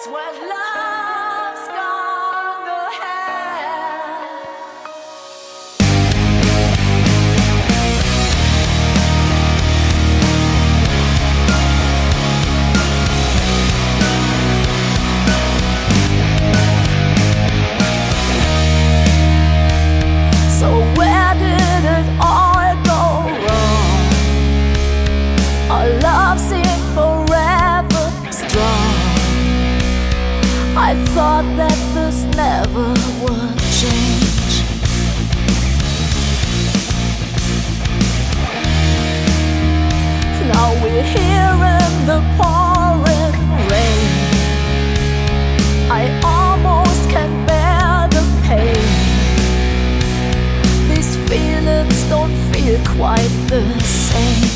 It's when love's I thought that this never would change. Now we're here in the pouring rain. I almost can't bear the pain. These feelings don't feel quite the same.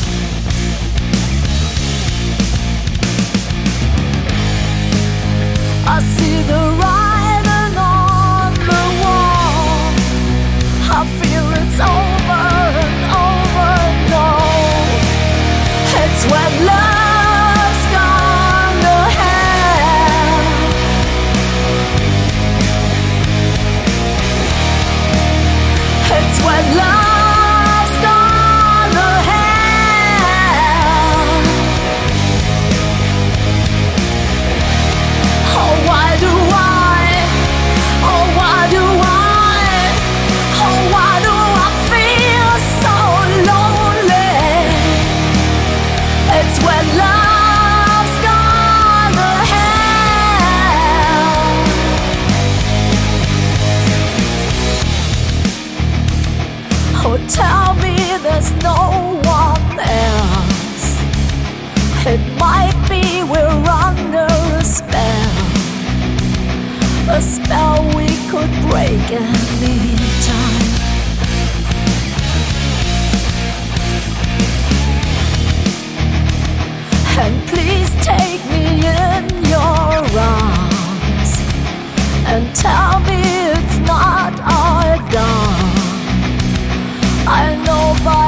there's no one else. It might be we're under a spell, a spell we could break any time. And please take me in your arms and tell me it's not all done. I know, but.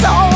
soul.